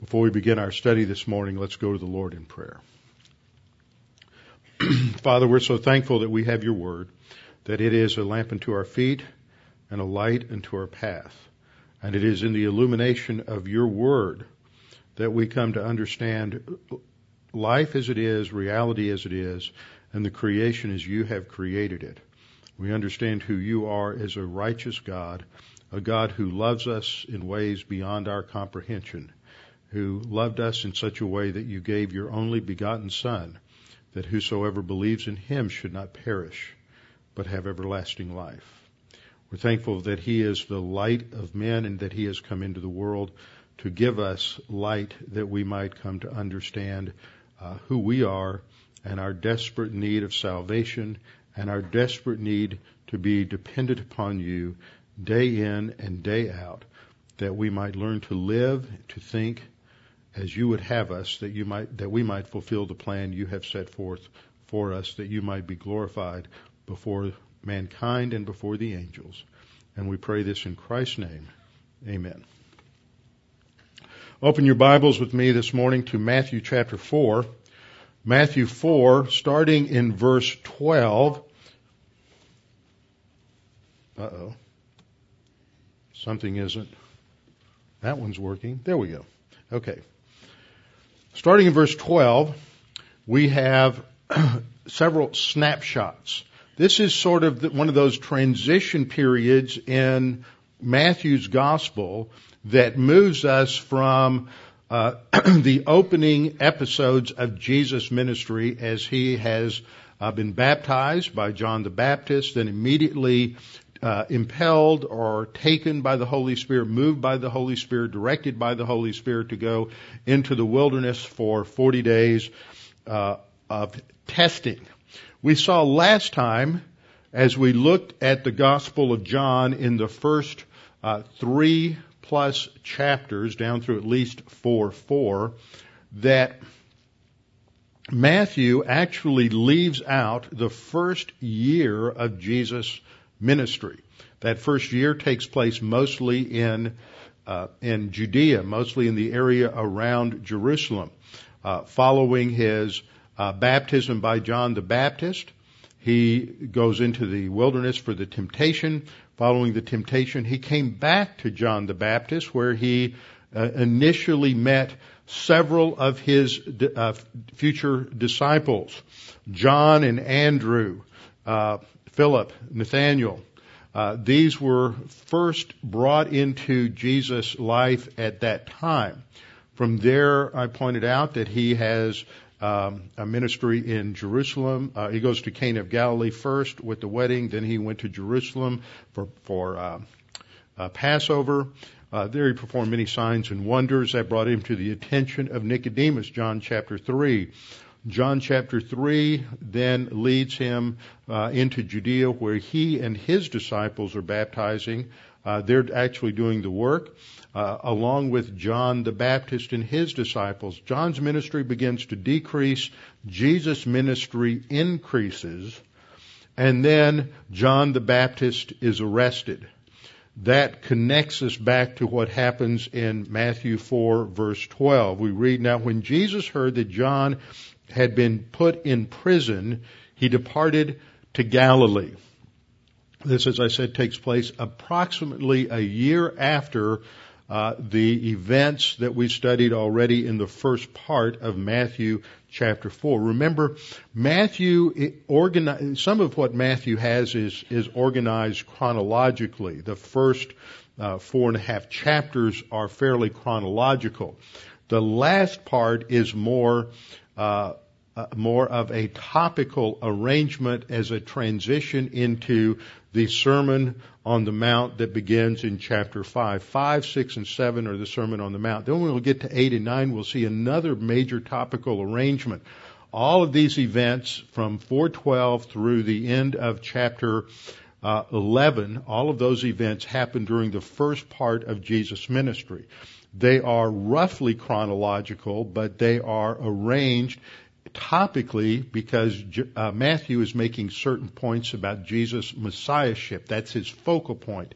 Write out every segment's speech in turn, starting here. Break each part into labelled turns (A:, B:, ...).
A: Before we begin our study this morning, let's go to the Lord in prayer. Father, we're so thankful that we have your word, that it is a lamp unto our feet and a light unto our path. And it is in the illumination of your word that we come to understand life as it is, reality as it is, and the creation as you have created it. We understand who you are as a righteous God, a God who loves us in ways beyond our comprehension, who loved us in such a way that you gave your only begotten Son, that whosoever believes in him should not perish, but have everlasting life. We're thankful that he is the light of men and that he has come into the world to give us light that we might come to understand uh, who we are and our desperate need of salvation and our desperate need to be dependent upon you day in and day out, that we might learn to live, to think as you would have us, that you might, that we might fulfill the plan you have set forth for us, that you might be glorified before mankind and before the angels. And we pray this in Christ's name. Amen. Open your Bibles with me this morning to Matthew chapter 4. Matthew 4, starting in verse 12. Uh oh. Something isn't. That one's working. There we go. Okay. Starting in verse 12, we have several snapshots. This is sort of one of those transition periods in Matthew's gospel that moves us from uh, the opening episodes of Jesus' ministry as he has uh, been baptized by John the Baptist, then immediately uh, impelled or taken by the Holy Spirit, moved by the Holy Spirit, directed by the Holy Spirit to go into the wilderness for 40 days uh, of testing. We saw last time, as we looked at the Gospel of John in the first uh, three plus chapters, down through at least four four, that Matthew actually leaves out the first year of Jesus' ministry. That first year takes place mostly in uh, in Judea, mostly in the area around Jerusalem. Uh, following his uh, baptism by John the Baptist, he goes into the wilderness for the temptation. Following the temptation, he came back to John the Baptist, where he uh, initially met several of his uh, future disciples, John and Andrew, uh, Philip, Nathaniel. Uh, these were first brought into Jesus' life at that time. From there, I pointed out that he has um, a ministry in Jerusalem. Uh, he goes to Cana of Galilee first with the wedding, then he went to Jerusalem for for uh, uh, Passover. Uh, there he performed many signs and wonders that brought him to the attention of Nicodemus. John chapter three. John chapter 3 then leads him uh, into Judea where he and his disciples are baptizing. Uh, they're actually doing the work uh, along with John the Baptist and his disciples. John's ministry begins to decrease. Jesus' ministry increases. And then John the Baptist is arrested. That connects us back to what happens in Matthew 4 verse 12. We read, Now when Jesus heard that John had been put in prison, he departed to Galilee. This, as I said, takes place approximately a year after uh, the events that we studied already in the first part of Matthew chapter 4. Remember, Matthew, organize, some of what Matthew has is, is organized chronologically. The first uh, four and a half chapters are fairly chronological. The last part is more uh, uh, more of a topical arrangement as a transition into the Sermon on the Mount that begins in chapter 5. 5, 6, and 7 are the Sermon on the Mount. Then when we'll get to 8 and 9, we'll see another major topical arrangement. All of these events from 412 through the end of chapter uh, 11, all of those events happen during the first part of Jesus' ministry. They are roughly chronological, but they are arranged topically because uh, Matthew is making certain points about Jesus' messiahship. That's his focal point.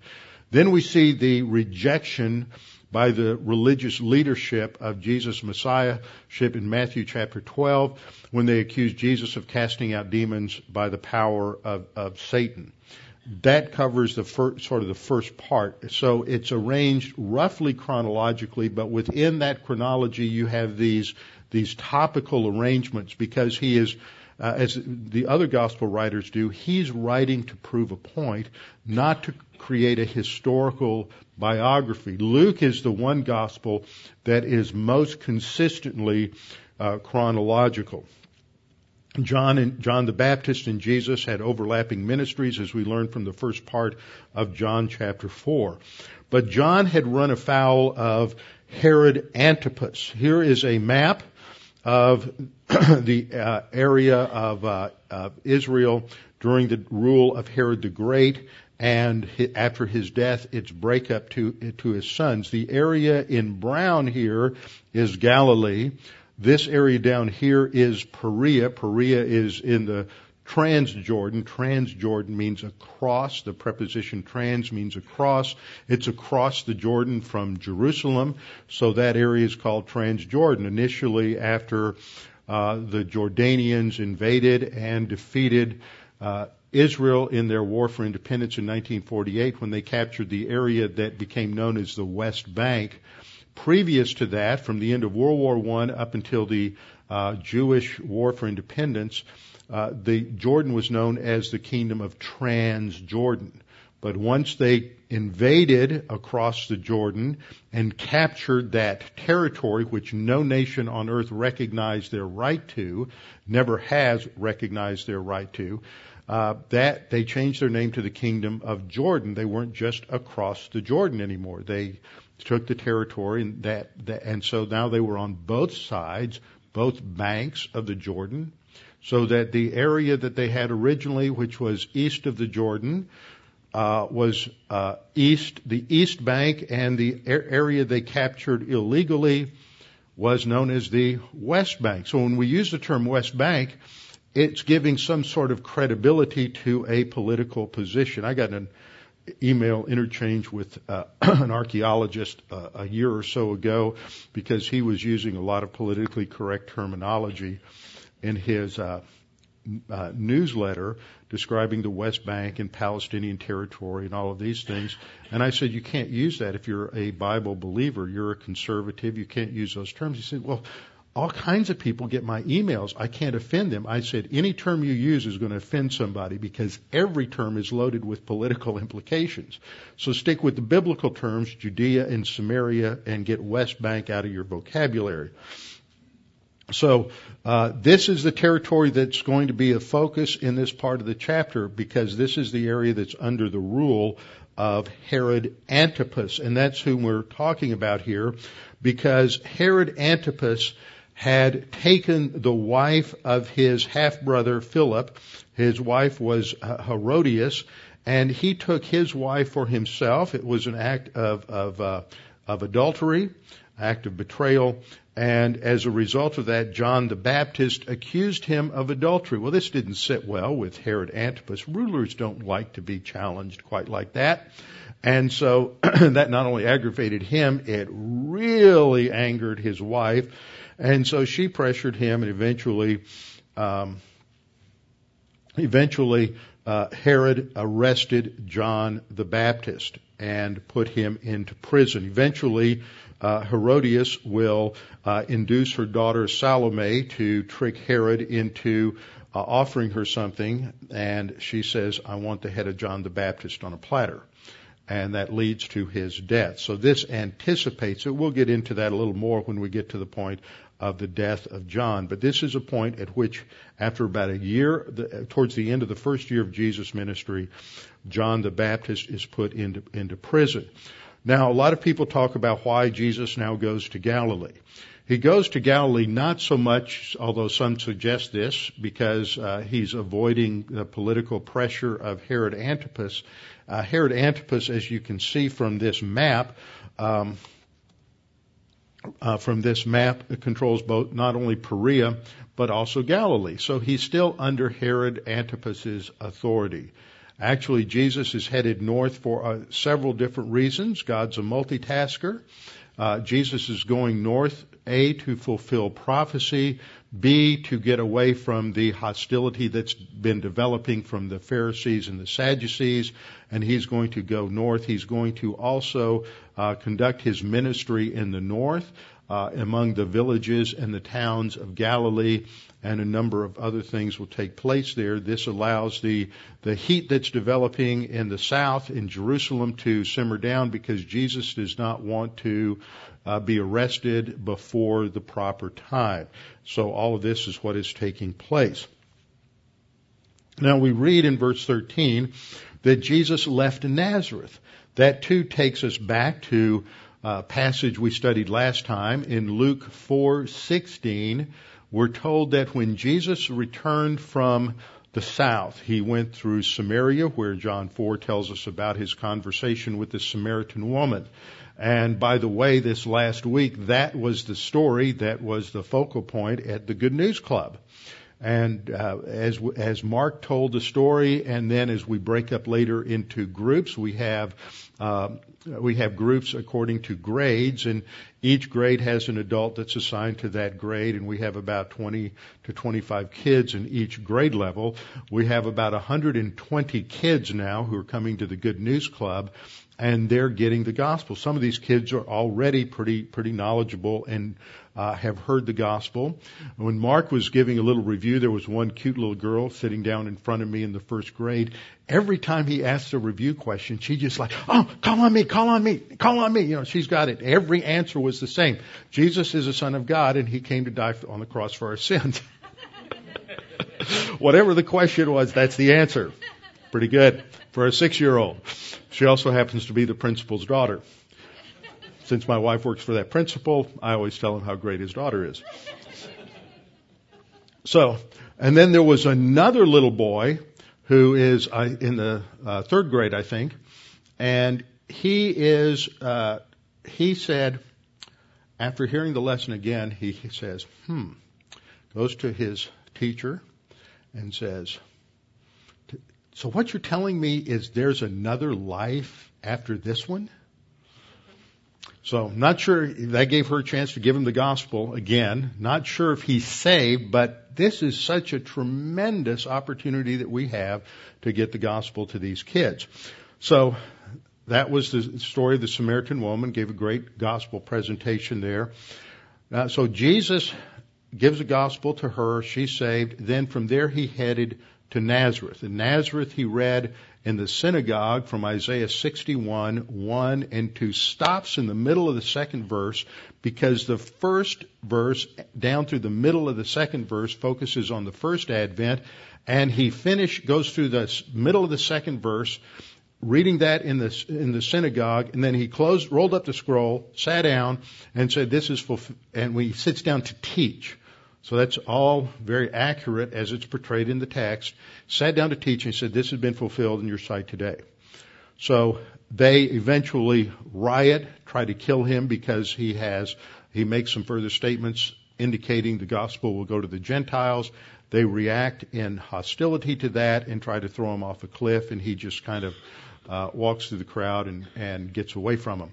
A: Then we see the rejection by the religious leadership of Jesus' messiahship in Matthew chapter 12 when they accuse Jesus of casting out demons by the power of, of Satan. That covers the first, sort of the first part. So it's arranged roughly chronologically, but within that chronology you have these these topical arrangements because he is, uh, as the other gospel writers do, he's writing to prove a point, not to create a historical biography. Luke is the one gospel that is most consistently uh, chronological. John and John the Baptist and Jesus had overlapping ministries as we learn from the first part of John chapter 4. But John had run afoul of Herod Antipas. Here is a map of the uh, area of, uh, of, Israel during the rule of Herod the Great, and after his death, its breakup to to his sons. The area in brown here is Galilee. This area down here is Perea. Perea is in the Transjordan. Transjordan means across. The preposition trans means across. It's across the Jordan from Jerusalem, so that area is called Transjordan. Initially, after uh, the Jordanians invaded and defeated uh, Israel in their war for independence in 1948, when they captured the area that became known as the West Bank. Previous to that, from the end of World War I up until the uh, Jewish War for Independence, uh, the Jordan was known as the kingdom of Transjordan. But once they invaded across the Jordan and captured that territory, which no nation on earth recognized their right to, never has recognized their right to, uh, that they changed their name to the kingdom of Jordan. They weren't just across the Jordan anymore. They took the territory, and that, that and so now they were on both sides, both banks of the Jordan so that the area that they had originally, which was east of the Jordan, uh, was uh, east, the east bank, and the area they captured illegally was known as the west bank. So when we use the term west bank, it's giving some sort of credibility to a political position. I got an email interchange with uh, an archaeologist uh, a year or so ago because he was using a lot of politically correct terminology in his uh, uh, newsletter describing the West Bank and Palestinian territory and all of these things. And I said, you can't use that if you're a Bible believer. You're a conservative. You can't use those terms. He said, well, all kinds of people get my emails. I can't offend them. I said, any term you use is going to offend somebody because every term is loaded with political implications. So stick with the biblical terms, Judea and Samaria, and get West Bank out of your vocabulary. So uh, this is the territory that's going to be a focus in this part of the chapter because this is the area that's under the rule of Herod Antipas, and that's whom we're talking about here, because Herod Antipas had taken the wife of his half brother Philip. His wife was Herodias, and he took his wife for himself. It was an act of of, uh, of adultery, act of betrayal, and as a result of that, John the Baptist accused him of adultery. Well, this didn't sit well with Herod Antipas. Rulers don't like to be challenged quite like that. And so that not only aggravated him, it really angered his wife. And so she pressured him and eventually, um, eventually uh, Herod arrested John the Baptist and put him into prison. Eventually, uh, Herodias will uh, induce her daughter Salome to trick Herod into uh, offering her something, and she says, I want the head of John the Baptist on a platter. And that leads to his death. So this anticipates it. We'll get into that a little more when we get to the point of the death of John. But this is a point at which, after about a year, the, towards the end of the first year of Jesus' ministry, John the Baptist is put into, into prison. Now, a lot of people talk about why Jesus now goes to Galilee. He goes to Galilee not so much, although some suggest this, because uh, he's avoiding the political pressure of Herod Antipas. Uh, Herod Antipas, as you can see from this map, um, uh, from this map, controls both not only Perea but also Galilee. So he's still under Herod Antipas's authority. Actually, Jesus is headed north for uh, several different reasons. God's a multitasker. Uh, Jesus is going north, A, to fulfill prophecy, B, to get away from the hostility that's been developing from the Pharisees and the Sadducees, and he's going to go north. He's going to also uh, conduct his ministry in the north uh, among the villages and the towns of Galilee, and a number of other things will take place there. This allows the the heat that's developing in the south in Jerusalem to simmer down because Jesus does not want to uh, be arrested before the proper time. So all of this is what is taking place. Now we read in verse 13 that Jesus left Nazareth. That too takes us back to uh, passage we studied last time in Luke 4:16, we're told that when Jesus returned from the south, he went through Samaria, where John 4 tells us about his conversation with the Samaritan woman. And by the way, this last week, that was the story that was the focal point at the Good News Club. And uh, as as Mark told the story, and then as we break up later into groups, we have uh, we have groups according to grades, and each grade has an adult that's assigned to that grade, and we have about 20 to 25 kids in each grade level. We have about 120 kids now who are coming to the Good News Club, and they're getting the gospel. Some of these kids are already pretty pretty knowledgeable and uh, have heard the gospel. When Mark was giving a little review, there was one cute little girl sitting down in front of me in the first grade. Every time he asked a review question, she just like, oh, call on me, call on me, call on me. You know, she's got it. Every answer was the same. Jesus is the Son of God, and He came to die on the cross for our sins. Whatever the question was, that's the answer. Pretty good for a six-year-old. She also happens to be the principal's daughter. Since my wife works for that principal, I always tell him how great his daughter is. So, and then there was another little boy who is uh, in the uh, third grade, I think, and he is, uh, he said, after hearing the lesson again, he, says, hmm, goes to his teacher and says, so what you're telling me is there's another life after this one? So not sure that gave her a chance to give him the gospel again. Not sure if he's saved, but this is such a tremendous opportunity that we have to get the gospel to these kids. So that was the story of the Samaritan woman, gave a great gospel presentation there. Uh, so Jesus gives the gospel to her, she's saved. Then from there he headed to Nazareth. In Nazareth he read in the synagogue from Isaiah 61, 1 and 2 stops in the middle of the second verse because the first verse down through the middle of the second verse focuses on the first advent. And he finish goes through the middle of the second verse reading that in the in the synagogue. And then he closed rolled up the scroll sat down and said this is fulf-, and he sits down to teach so that's all very accurate as it's portrayed in the text. Sat down to teach and said, This has been fulfilled in your sight today. So they eventually riot, try to kill him because he has, he makes some further statements indicating the gospel will go to the Gentiles. They react in hostility to that and try to throw him off a cliff, and he just kind of uh, walks through the crowd and, and gets away from them.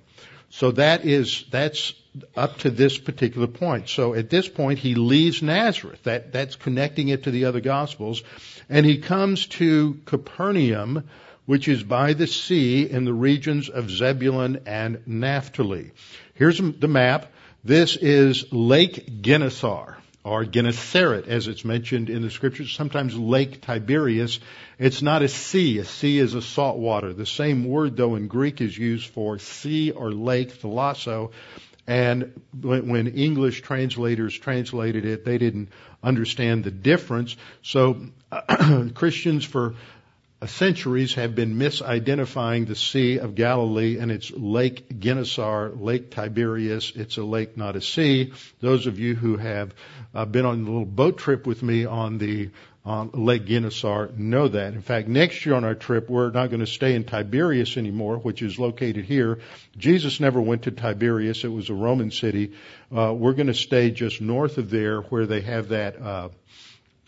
A: So that is, that's up to this particular point. So at this point, he leaves Nazareth. That, that's connecting it to the other Gospels. And he comes to Capernaum, which is by the sea in the regions of Zebulun and Naphtali. Here's the map. This is Lake Gennesaret or Gennesaret as it's mentioned in the scriptures, sometimes Lake Tiberias. It's not a sea. A sea is a salt water. The same word though in Greek is used for sea or lake, thalassa. And when English translators translated it, they didn't understand the difference. So Christians for centuries have been misidentifying the Sea of Galilee and it's Lake Gennesaret, Lake Tiberias. It's a lake, not a sea. Those of you who have uh, been on a little boat trip with me on the on Lake Gennesaret know that. In fact, next year on our trip, we're not going to stay in Tiberias anymore, which is located here. Jesus never went to Tiberias. It was a Roman city. Uh, we're going to stay just north of there where they have that, uh,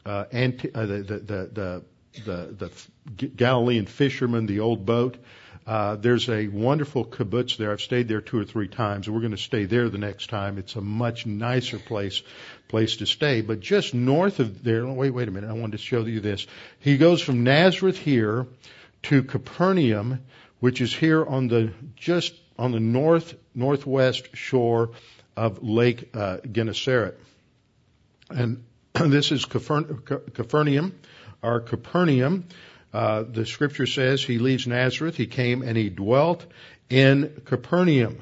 A: uh, anti- uh, the, the, the, the, the Galilean fishermen, the old boat. Uh, there's a wonderful kibbutz there. I've stayed there two or three times. We're going to stay there the next time. It's a much nicer place place to stay. But just north of there, wait, wait a minute. I wanted to show you this. He goes from Nazareth here to Capernaum, which is here on the just on the north northwest shore of Lake uh, Gennesaret, and this is Capernaum, or Capernaum. Uh, the scripture says he leaves Nazareth, he came and he dwelt in Capernaum,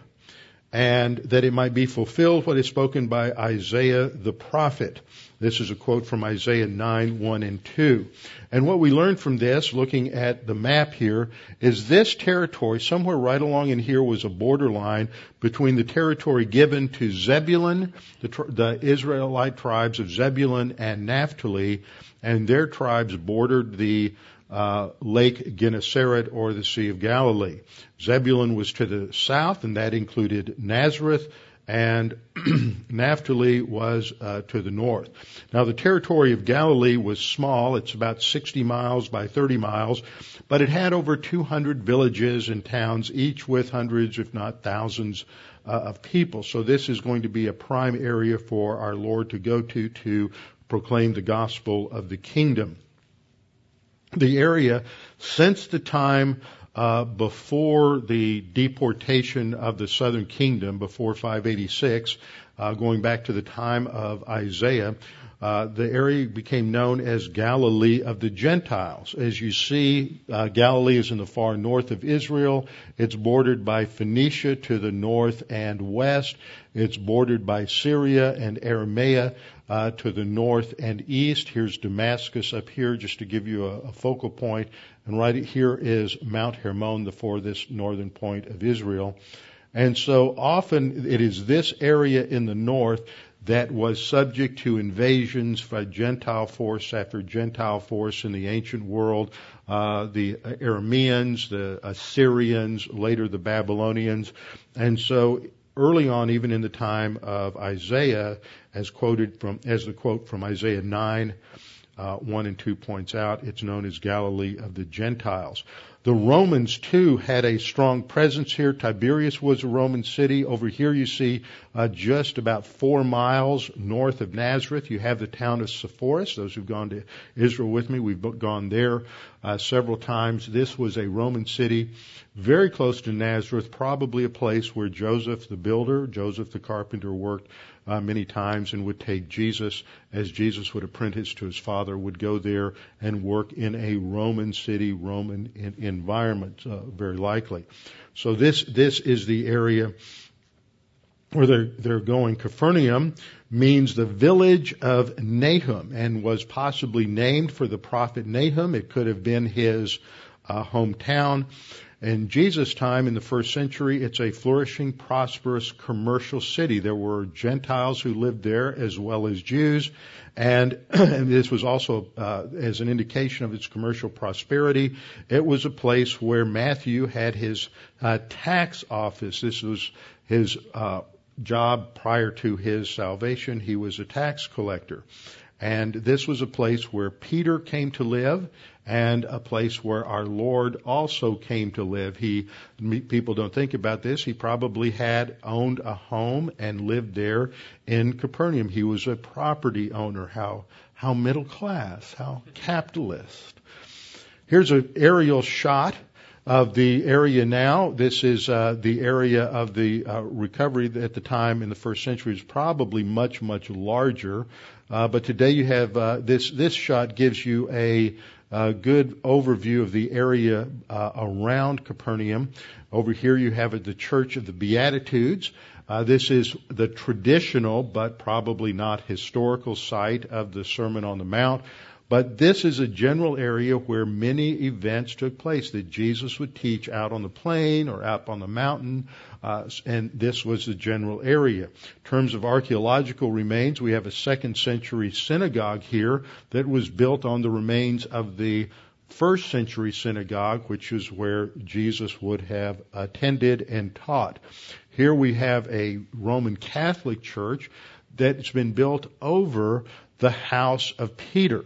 A: and that it might be fulfilled what is spoken by Isaiah the prophet. This is a quote from Isaiah 9, 1 and 2. And what we learn from this, looking at the map here, is this territory, somewhere right along in here was a borderline between the territory given to Zebulun, the, the Israelite tribes of Zebulun and Naphtali, and their tribes bordered the uh, Lake Gennesaret or the Sea of Galilee. Zebulun was to the south, and that included Nazareth, and Naphtali was uh, to the north. Now, the territory of Galilee was small. It's about 60 miles by 30 miles, but it had over 200 villages and towns, each with hundreds, if not thousands, uh, of people. So this is going to be a prime area for our Lord to go to to proclaim the gospel of the kingdom the area since the time uh, before the deportation of the southern kingdom, before 586, uh, going back to the time of Isaiah, uh, the area became known as Galilee of the Gentiles. As you see, uh, Galilee is in the far north of Israel. It's bordered by Phoenicia to the north and west. It's bordered by Syria and Aramea uh, to the north and east. Here's Damascus up here, just to give you a, a focal point. And right here is Mount Hermon, the furthest northern point of Israel. And so often it is this area in the north that was subject to invasions by Gentile force after Gentile force in the ancient world. Uh, the Arameans, the Assyrians, later the Babylonians. And so early on, even in the time of Isaiah, as quoted from, as the quote from Isaiah 9, uh, 1 and 2 points out, it's known as Galilee of the Gentiles. The Romans too had a strong presence here. Tiberias was a Roman city. Over here you see uh, just about four miles north of Nazareth. You have the town of Sepphoris. Those who've gone to Israel with me, we've gone there uh, several times. This was a Roman city, very close to Nazareth, probably a place where Joseph the builder, Joseph the carpenter worked uh, many times and would take Jesus as Jesus would apprentice to his father, would go there and work in a Roman city, Roman in, environment, uh, very likely. So this this is the area where they're they're going. Capernaum means the village of Nahum and was possibly named for the prophet Nahum. It could have been his uh, hometown. In Jesus' time, in the first century, it's a flourishing, prosperous commercial city. There were Gentiles who lived there as well as Jews, and, and this was also uh, as an indication of its commercial prosperity. It was a place where Matthew had his uh, tax office. This was his uh, job prior to his salvation. He was a tax collector. And this was a place where Peter came to live and a place where our Lord also came to live. He, people don't think about this. He probably had owned a home and lived there in Capernaum. He was a property owner. How, how middle class, how capitalist. Here's an aerial shot of the area now. This is uh, the area of the uh, recovery at the time in the first century was probably much much larger. Uh, but today you have uh, this. This shot gives you a, a good overview of the area uh, around Capernaum. Over here you have the Church of the Beatitudes. Uh, this is the traditional, but probably not historical site of the Sermon on the Mount. But this is a general area where many events took place that Jesus would teach out on the plain or up on the mountain, uh, and this was the general area. In terms of archaeological remains, we have a second century synagogue here that was built on the remains of the first century synagogue, which is where Jesus would have attended and taught. Here we have a Roman Catholic church that's been built over the house of Peter.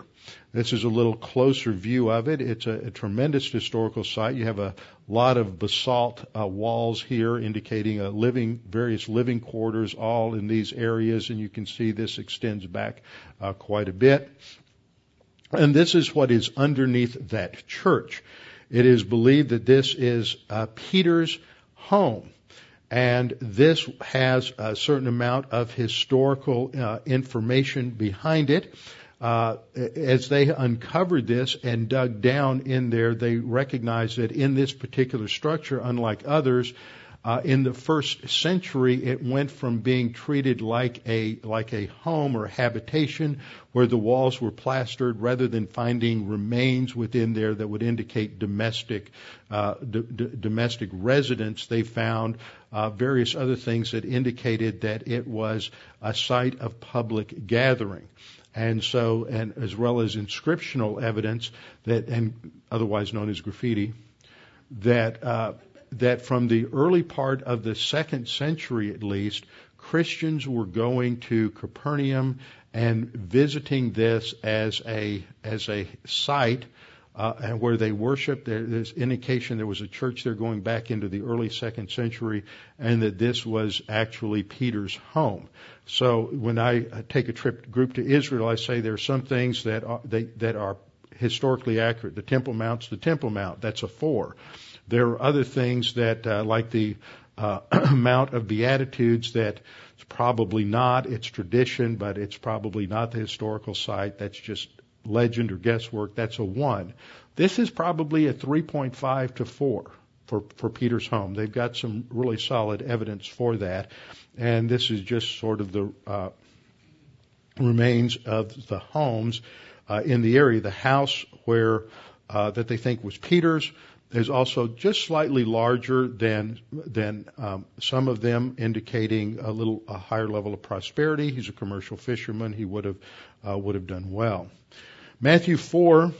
A: This is a little closer view of it. It's a, a tremendous historical site. You have a lot of basalt uh, walls here indicating a living, various living quarters all in these areas, and you can see this extends back uh, quite a bit. And this is what is underneath that church. It is believed that this is uh, Peter's home. And this has a certain amount of historical uh, information behind it uh, as they uncovered this and dug down in there, they recognized that in this particular structure, unlike others, uh, in the first century, it went from being treated like a like a home or habitation, where the walls were plastered, rather than finding remains within there that would indicate domestic uh, d- d- domestic residence. They found uh, various other things that indicated that it was a site of public gathering and so and as well as inscriptional evidence that and otherwise known as graffiti that uh, that from the early part of the second century at least Christians were going to Capernaum and visiting this as a as a site uh, and where they worshiped. There, there's indication there was a church there going back into the early second century, and that this was actually Peter's home. So when I take a trip group to Israel, I say there are some things that are, they, that are historically accurate. The Temple Mount's the Temple Mount. That's a four. There are other things that, uh, like the uh, Mount of Beatitudes, that it's probably not. It's tradition, but it's probably not the historical site. That's just legend or guesswork, that's a 1. This is probably a 3.5 to 4 for, for Peter's home. They've got some really solid evidence for that. And this is just sort of the uh, remains of the homes uh, in the area. The house where uh, that they think was Peter's is also just slightly larger than than um, some of them, indicating a little a higher level of prosperity. He's a commercial fisherman. He would have uh, would have done well. Matthew 4,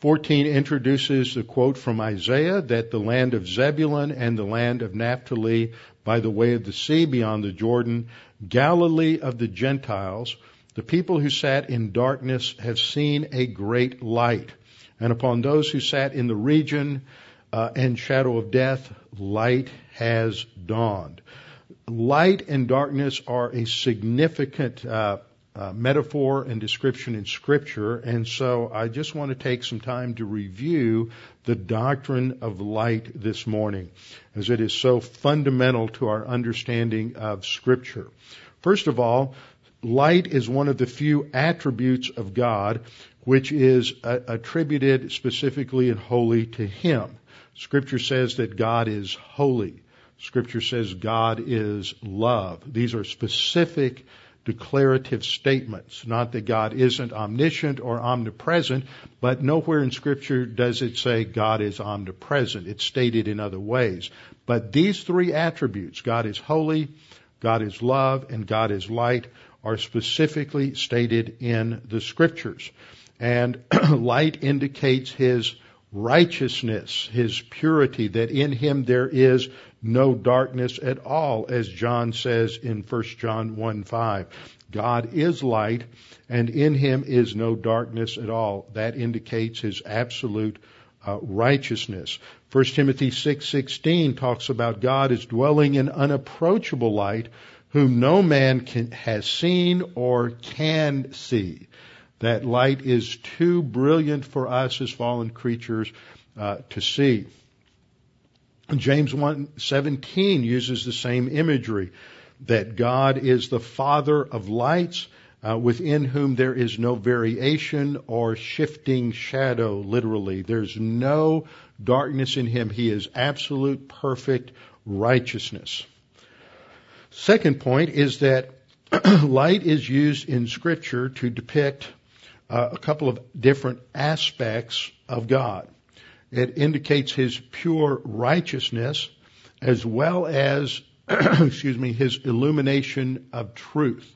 A: 14 introduces the quote from Isaiah that the land of Zebulun and the land of Naphtali by the way of the sea beyond the Jordan, Galilee of the Gentiles, the people who sat in darkness have seen a great light. And upon those who sat in the region uh, and shadow of death, light has dawned. Light and darkness are a significant uh, uh, metaphor and description in Scripture, and so I just want to take some time to review the doctrine of light this morning, as it is so fundamental to our understanding of Scripture. First of all, light is one of the few attributes of God which is uh, attributed specifically and wholly to Him. Scripture says that God is holy. Scripture says God is love. These are specific declarative statements. Not that God isn't omniscient or omnipresent, but nowhere in Scripture does it say God is omnipresent. It's stated in other ways. But these three attributes, God is holy, God is love, and God is light, are specifically stated in the Scriptures. And light indicates His righteousness, His purity, that in Him there is no darkness at all, as John says in 1 John 1 5. God is light, and in Him is no darkness at all. That indicates His absolute uh, righteousness. 1 Timothy 6:16 talks about God as dwelling in unapproachable light, whom no man can, has seen or can see. That light is too brilliant for us as fallen creatures uh, to see. James 1:17 uses the same imagery that God is the father of lights uh, within whom there is no variation or shifting shadow literally. There's no darkness in him. He is absolute perfect righteousness. Second point is that light is used in scripture to depict uh, a couple of different aspects of God. It indicates his pure righteousness as well as, excuse me, his illumination of truth.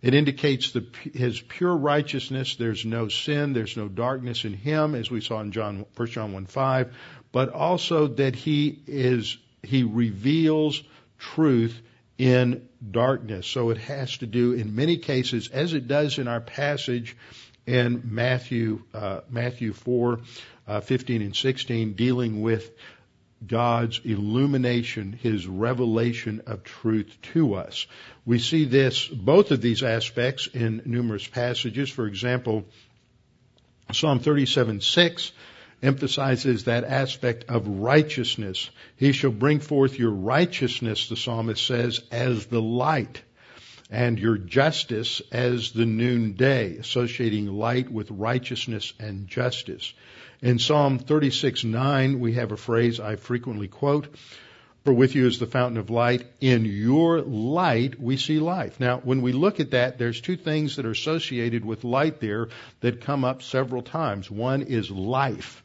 A: It indicates the, his pure righteousness. There's no sin. There's no darkness in him, as we saw in John, 1 John 1 5, but also that he is, he reveals truth in darkness. So it has to do in many cases, as it does in our passage in Matthew uh, Matthew 4, uh, 15 and 16, dealing with God's illumination, His revelation of truth to us. We see this, both of these aspects in numerous passages. For example, Psalm 37, 6 emphasizes that aspect of righteousness. He shall bring forth your righteousness, the psalmist says, as the light and your justice as the noonday, associating light with righteousness and justice. In Psalm 36, 9, we have a phrase I frequently quote, for with you is the fountain of light. In your light we see life. Now, when we look at that, there's two things that are associated with light there that come up several times. One is life.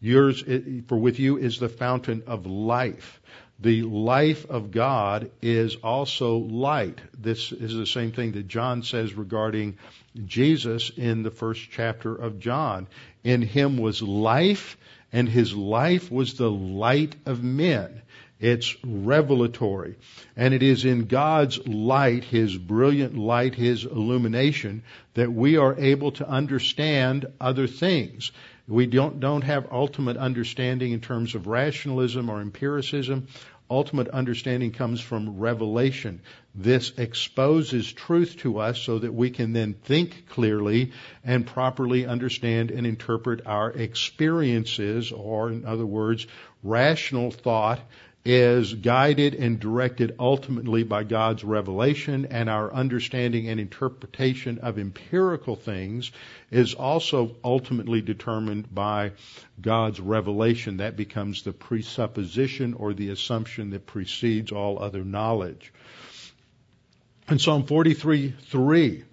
A: Yours, eh, for with you is the fountain of life. The life of God is also light. This is the same thing that John says regarding Jesus in the first chapter of John. In him was life, and his life was the light of men. It's revelatory. And it is in God's light, His brilliant light, His illumination, that we are able to understand other things. We don't, don't have ultimate understanding in terms of rationalism or empiricism. Ultimate understanding comes from revelation. This exposes truth to us so that we can then think clearly and properly understand and interpret our experiences, or in other words, rational thought is guided and directed ultimately by God's revelation, and our understanding and interpretation of empirical things is also ultimately determined by God's revelation. That becomes the presupposition or the assumption that precedes all other knowledge. In Psalm 43 3,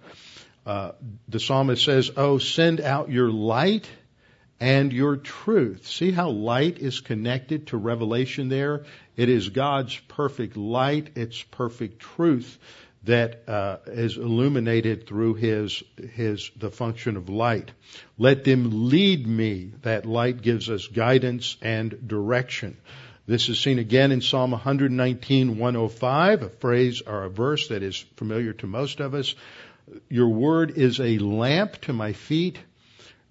A: uh, the psalmist says, Oh, send out your light and your truth. See how light is connected to revelation there? It is God's perfect light, its perfect truth that uh, is illuminated through his his the function of light. Let them lead me. That light gives us guidance and direction. This is seen again in Psalm 119, 105, a phrase or a verse that is familiar to most of us. Your word is a lamp to my feet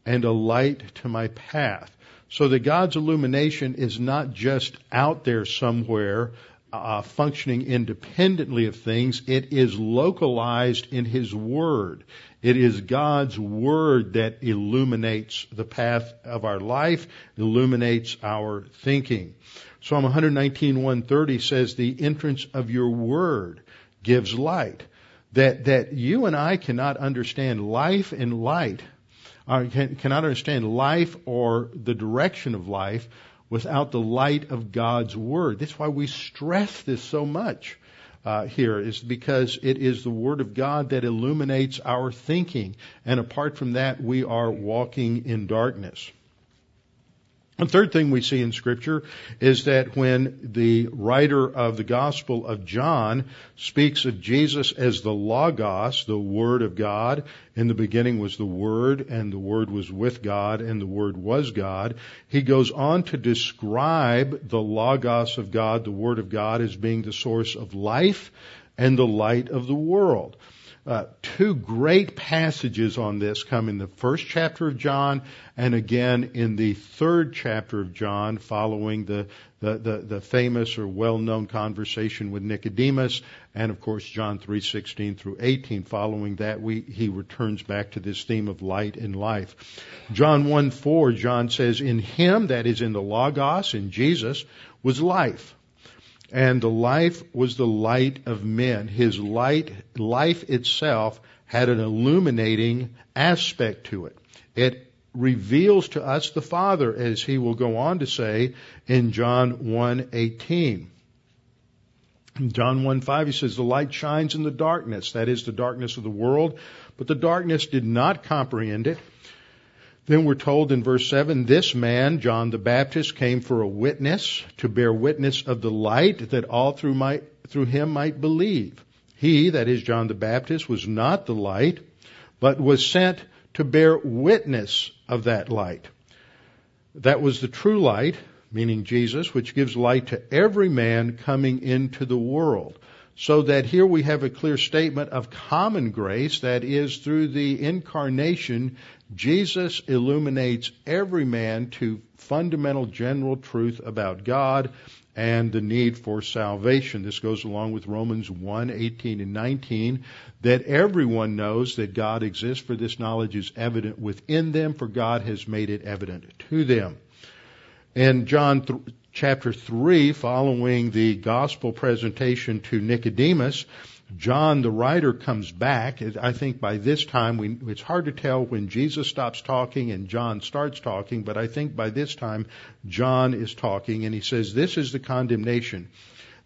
A: and a light to my path. So that God's illumination is not just out there somewhere, uh, functioning independently of things. It is localized in His Word. It is God's Word that illuminates the path of our life, illuminates our thinking. Psalm 119, 130 says, the entrance of your Word gives light. That, that you and I cannot understand life and light uh, can, cannot understand life or the direction of life without the light of God's Word. That's why we stress this so much uh, here, is because it is the Word of God that illuminates our thinking. And apart from that, we are walking in darkness. The third thing we see in scripture is that when the writer of the gospel of John speaks of Jesus as the Logos, the Word of God, in the beginning was the Word, and the Word was with God, and the Word was God, he goes on to describe the Logos of God, the Word of God, as being the source of life and the light of the world. Uh, two great passages on this come in the first chapter of John and again in the third chapter of John following the, the, the, the famous or well-known conversation with Nicodemus and of course John 3:16 through 18 following that we, he returns back to this theme of light and life. John 1:4 John says in him that is in the logos in Jesus was life and the life was the light of men. His light, life itself had an illuminating aspect to it. It reveals to us the Father, as he will go on to say in John 1:18. In John 1:5 he says the light shines in the darkness, that is the darkness of the world, but the darkness did not comprehend it. Then we're told in verse 7, this man, John the Baptist, came for a witness, to bear witness of the light, that all through, might, through him might believe. He, that is John the Baptist, was not the light, but was sent to bear witness of that light. That was the true light, meaning Jesus, which gives light to every man coming into the world. So that here we have a clear statement of common grace, that is, through the incarnation, Jesus illuminates every man to fundamental general truth about God and the need for salvation. This goes along with Romans 1, 18 and 19, that everyone knows that God exists, for this knowledge is evident within them, for God has made it evident to them. In John th- chapter 3, following the gospel presentation to Nicodemus, John, the writer, comes back. I think by this time, we, it's hard to tell when Jesus stops talking and John starts talking, but I think by this time, John is talking and he says, This is the condemnation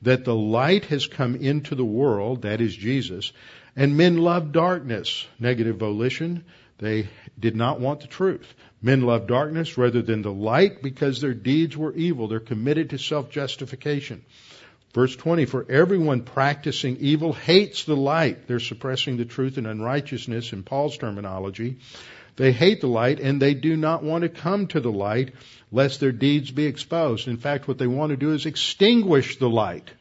A: that the light has come into the world, that is Jesus, and men love darkness, negative volition. They did not want the truth. Men love darkness rather than the light because their deeds were evil. They're committed to self-justification. Verse 20, for everyone practicing evil hates the light. They're suppressing the truth and unrighteousness in Paul's terminology. They hate the light and they do not want to come to the light lest their deeds be exposed. In fact, what they want to do is extinguish the light.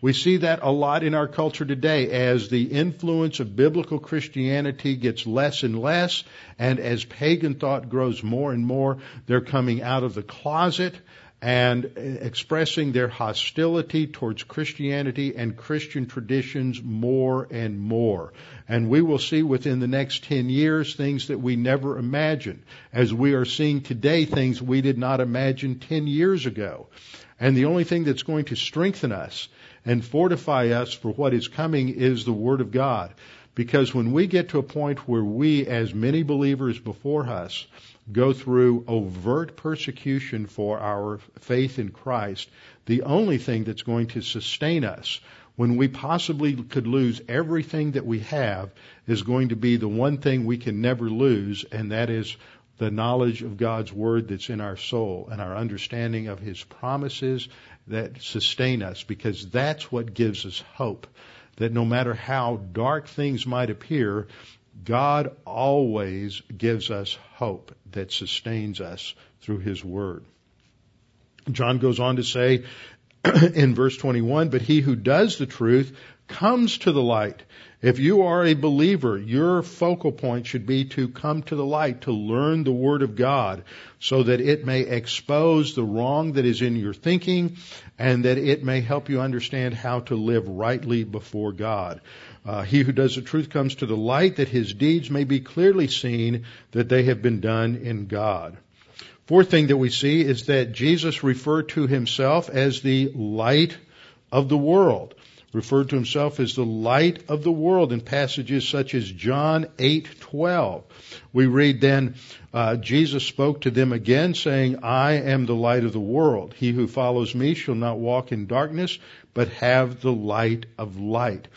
A: We see that a lot in our culture today as the influence of biblical Christianity gets less and less and as pagan thought grows more and more, they're coming out of the closet and expressing their hostility towards Christianity and Christian traditions more and more. And we will see within the next 10 years things that we never imagined, as we are seeing today things we did not imagine 10 years ago. And the only thing that's going to strengthen us and fortify us for what is coming is the Word of God. Because when we get to a point where we, as many believers before us, go through overt persecution for our faith in Christ, the only thing that's going to sustain us when we possibly could lose everything that we have is going to be the one thing we can never lose, and that is the knowledge of God's Word that's in our soul and our understanding of His promises that sustain us because that's what gives us hope. That no matter how dark things might appear, God always gives us hope that sustains us through His Word. John goes on to say in verse 21, but he who does the truth comes to the light. If you are a believer, your focal point should be to come to the light, to learn the Word of God, so that it may expose the wrong that is in your thinking, and that it may help you understand how to live rightly before God. Uh, he who does the truth comes to the light that his deeds may be clearly seen that they have been done in God. Fourth thing that we see is that Jesus referred to himself as the light of the world. Referred to himself as the light of the world in passages such as John 8:12. We read then, uh, Jesus spoke to them again, saying, "I am the light of the world. He who follows me shall not walk in darkness, but have the light of light."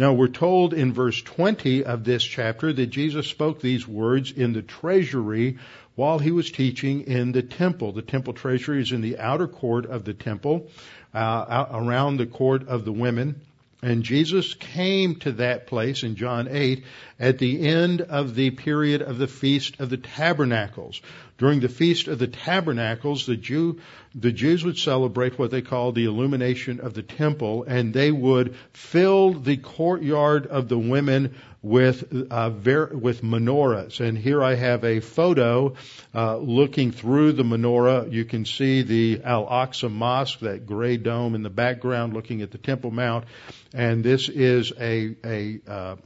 A: Now we're told in verse 20 of this chapter that Jesus spoke these words in the treasury while he was teaching in the temple. The temple treasury is in the outer court of the temple, uh, around the court of the women. And Jesus came to that place in John 8 at the end of the period of the Feast of the Tabernacles. During the Feast of the Tabernacles, the Jew, the Jews would celebrate what they called the illumination of the temple, and they would fill the courtyard of the women with uh, ver- with menorahs. And here I have a photo uh, looking through the menorah. You can see the Al Aqsa Mosque, that gray dome in the background, looking at the Temple Mount. And this is a a uh,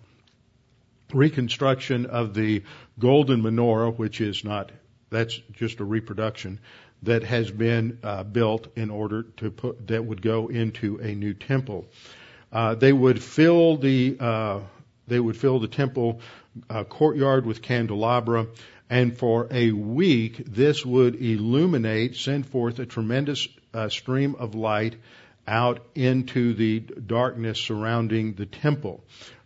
A: reconstruction of the golden menorah, which is not that's just a reproduction that has been uh, built in order to put that would go into a new temple. Uh, they would fill the uh, they would fill the temple uh, courtyard with candelabra, and for a week this would illuminate, send forth a tremendous uh, stream of light out into the darkness surrounding the temple.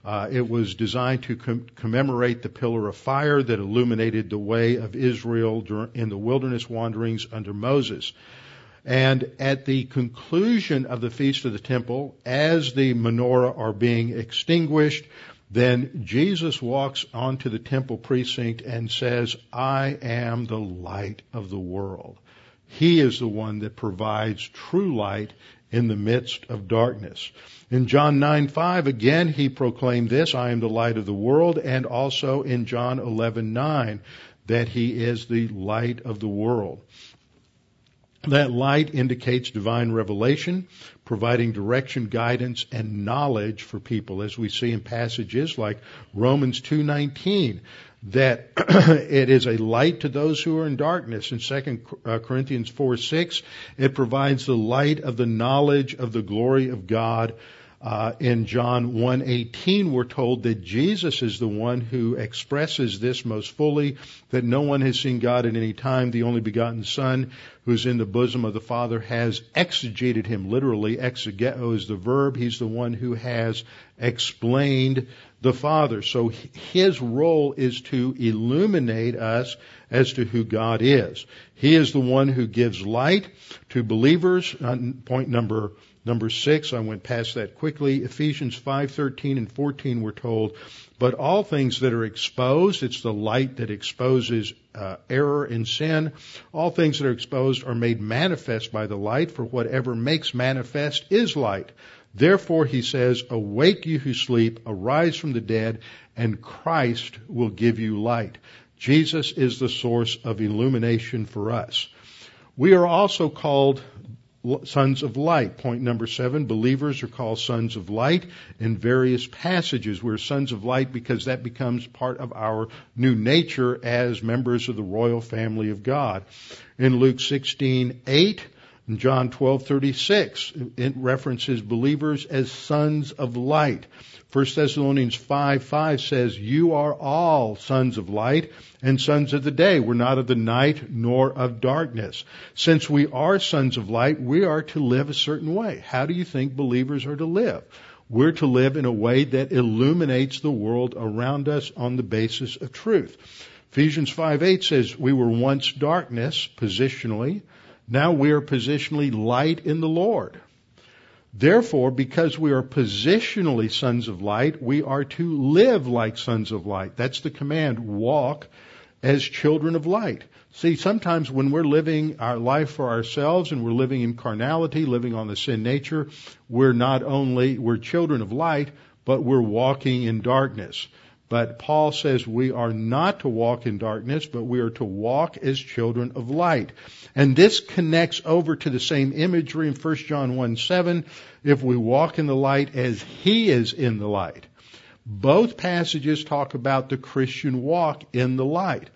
A: Uh, it was designed to com- commemorate the pillar of fire that illuminated the way of Israel dur- in the wilderness wanderings under Moses. And at the conclusion of the Feast of the Temple, as the menorah are being extinguished, then Jesus walks onto the temple precinct and says, I am the light of the world. He is the one that provides true light in the midst of darkness. In John 9, 5, again, he proclaimed this, I am the light of the world, and also in John 11, 9, that he is the light of the world. That light indicates divine revelation, providing direction, guidance, and knowledge for people, as we see in passages like Romans 2:19, that it is a light to those who are in darkness. In 2 uh, Corinthians 4:6, it provides the light of the knowledge of the glory of God uh, in John 1:18, we're told that Jesus is the one who expresses this most fully, that no one has seen God at any time. The only begotten Son, who's in the bosom of the Father, has exegeted him. Literally, exegeo is the verb. He's the one who has explained the Father. So his role is to illuminate us as to who God is. He is the one who gives light to believers. Point number Number six, I went past that quickly. Ephesians 5:13 and 14 we're told, but all things that are exposed, it's the light that exposes uh, error and sin. All things that are exposed are made manifest by the light, for whatever makes manifest is light. Therefore, he says, awake you who sleep, arise from the dead, and Christ will give you light. Jesus is the source of illumination for us. We are also called sons of light. Point number seven, believers are called sons of light in various passages. We're sons of light because that becomes part of our new nature as members of the royal family of God. In Luke 16, 8, and John 12:36 it references believers as sons of light. 1 Thessalonians 5 5 says, You are all sons of light and sons of the day. We're not of the night nor of darkness. Since we are sons of light, we are to live a certain way. How do you think believers are to live? We're to live in a way that illuminates the world around us on the basis of truth. Ephesians 5 8 says, We were once darkness positionally. Now we are positionally light in the Lord. Therefore, because we are positionally sons of light, we are to live like sons of light. That's the command. Walk as children of light. See, sometimes when we're living our life for ourselves and we're living in carnality, living on the sin nature, we're not only, we're children of light, but we're walking in darkness. But Paul says we are not to walk in darkness, but we are to walk as children of light. And this connects over to the same imagery in 1 John 1 7. If we walk in the light as he is in the light. Both passages talk about the Christian walk in the light.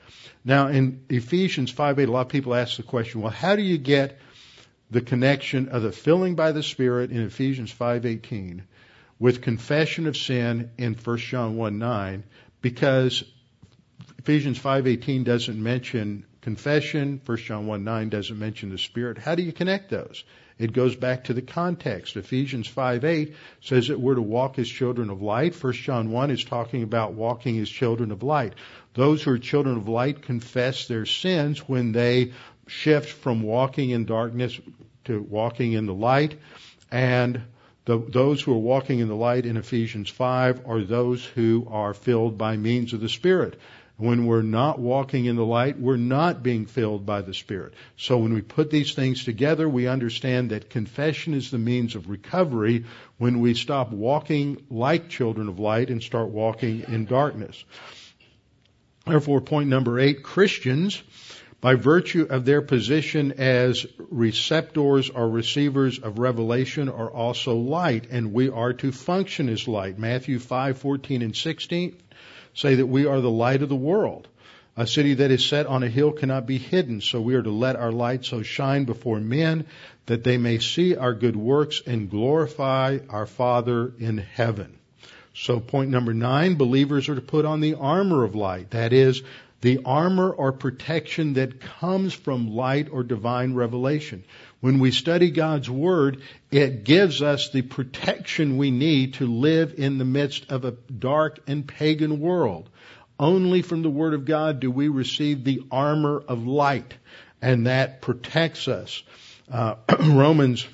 A: Now in Ephesians 5 8, a lot of people ask the question, well, how do you get the connection of the filling by the Spirit in Ephesians 5:18 with confession of sin in 1 John 1 9 because Ephesians 5:18 doesn't mention confession, 1 John 1 9 doesn't mention the Spirit. How do you connect those? It goes back to the context. Ephesians 5 8 says that we're to walk as children of light. 1 John 1 is talking about walking as children of light. Those who are children of light confess their sins when they shift from walking in darkness to walking in the light. And the, those who are walking in the light in Ephesians 5 are those who are filled by means of the Spirit. When we're not walking in the light, we're not being filled by the Spirit. So when we put these things together, we understand that confession is the means of recovery when we stop walking like children of light and start walking in darkness. Therefore, point number eight, Christians by virtue of their position as receptors or receivers of revelation are also light and we are to function as light. Matthew 5:14 and 16 say that we are the light of the world. A city that is set on a hill cannot be hidden, so we are to let our light so shine before men that they may see our good works and glorify our Father in heaven. So point number nine, believers are to put on the armor of light. That is, the armor or protection that comes from light or divine revelation. When we study God's Word, it gives us the protection we need to live in the midst of a dark and pagan world. Only from the Word of God do we receive the armor of light, and that protects us. Uh, Romans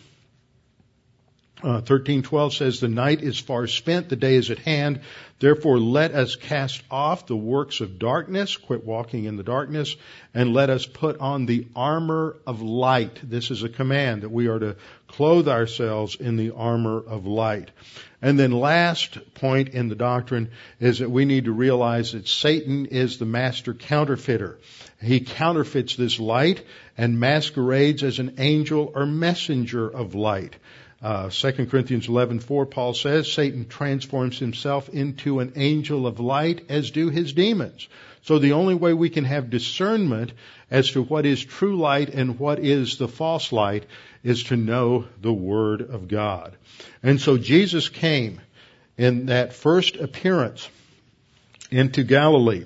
A: uh, 13:12 says, "The night is far spent; the day is at hand. Therefore, let us cast off the works of darkness, quit walking in the darkness, and let us put on the armor of light." This is a command that we are to clothe ourselves in the armor of light. And then, last point in the doctrine is that we need to realize that Satan is the master counterfeiter. He counterfeits this light and masquerades as an angel or messenger of light. Uh, 2 Corinthians 11:4 Paul says Satan transforms himself into an angel of light as do his demons. So the only way we can have discernment as to what is true light and what is the false light is to know the word of God. And so Jesus came in that first appearance into Galilee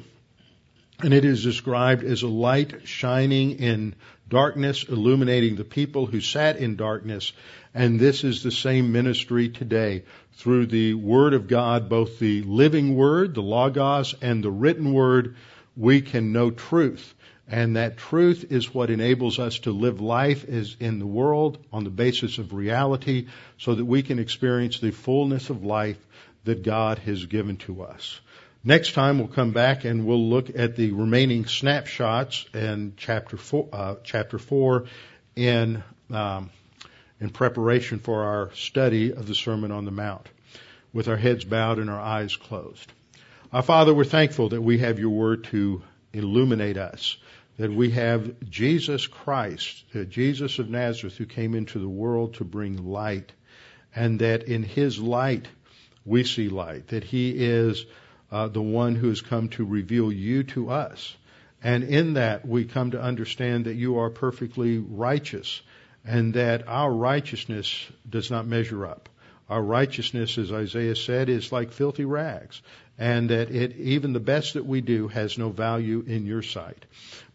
A: and it is described as a light shining in darkness, illuminating the people who sat in darkness. And this is the same ministry today through the Word of God, both the living Word, the Logos, and the written Word, we can know truth. And that truth is what enables us to live life as in the world on the basis of reality so that we can experience the fullness of life that God has given to us. Next time we'll come back and we'll look at the remaining snapshots in chapter four, uh, chapter four in um, in preparation for our study of the Sermon on the Mount, with our heads bowed and our eyes closed. Our Father, we're thankful that we have Your Word to illuminate us, that we have Jesus Christ, Jesus of Nazareth, who came into the world to bring light, and that in His light we see light, that He is uh, the one who has come to reveal you to us. And in that, we come to understand that you are perfectly righteous and that our righteousness does not measure up. Our righteousness, as Isaiah said, is like filthy rags, and that it, even the best that we do has no value in your sight.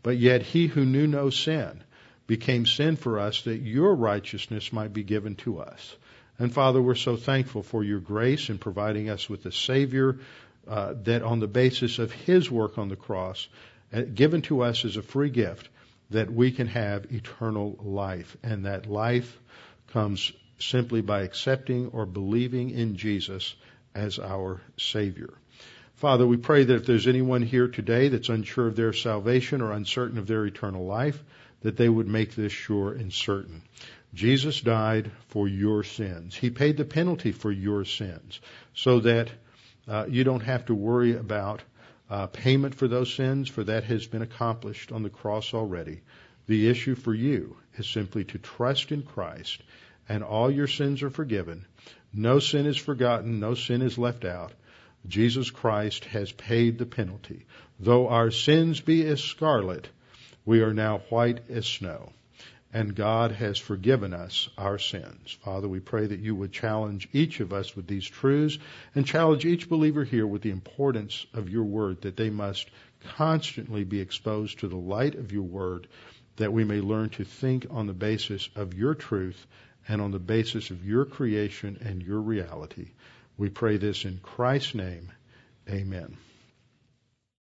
A: But yet, he who knew no sin became sin for us that your righteousness might be given to us. And Father, we're so thankful for your grace in providing us with a Savior uh, that on the basis of His work on the cross, uh, given to us as a free gift, that we can have eternal life. And that life comes simply by accepting or believing in Jesus as our Savior. Father, we pray that if there's anyone here today that's unsure of their salvation or uncertain of their eternal life, that they would make this sure and certain. Jesus died for your sins. He paid the penalty for your sins so that uh, you don't have to worry about uh, payment for those sins, for that has been accomplished on the cross already. The issue for you is simply to trust in Christ, and all your sins are forgiven. No sin is forgotten, no sin is left out. Jesus Christ has paid the penalty. Though our sins be as scarlet, we are now white as snow and God has forgiven us our sins. Father, we pray that you would challenge each of us with these truths and challenge each believer here with the importance of your word, that they must constantly be exposed to the light of your word, that we may learn to think on the basis of your truth and on the basis of your creation and your reality. We pray this in Christ's name. Amen.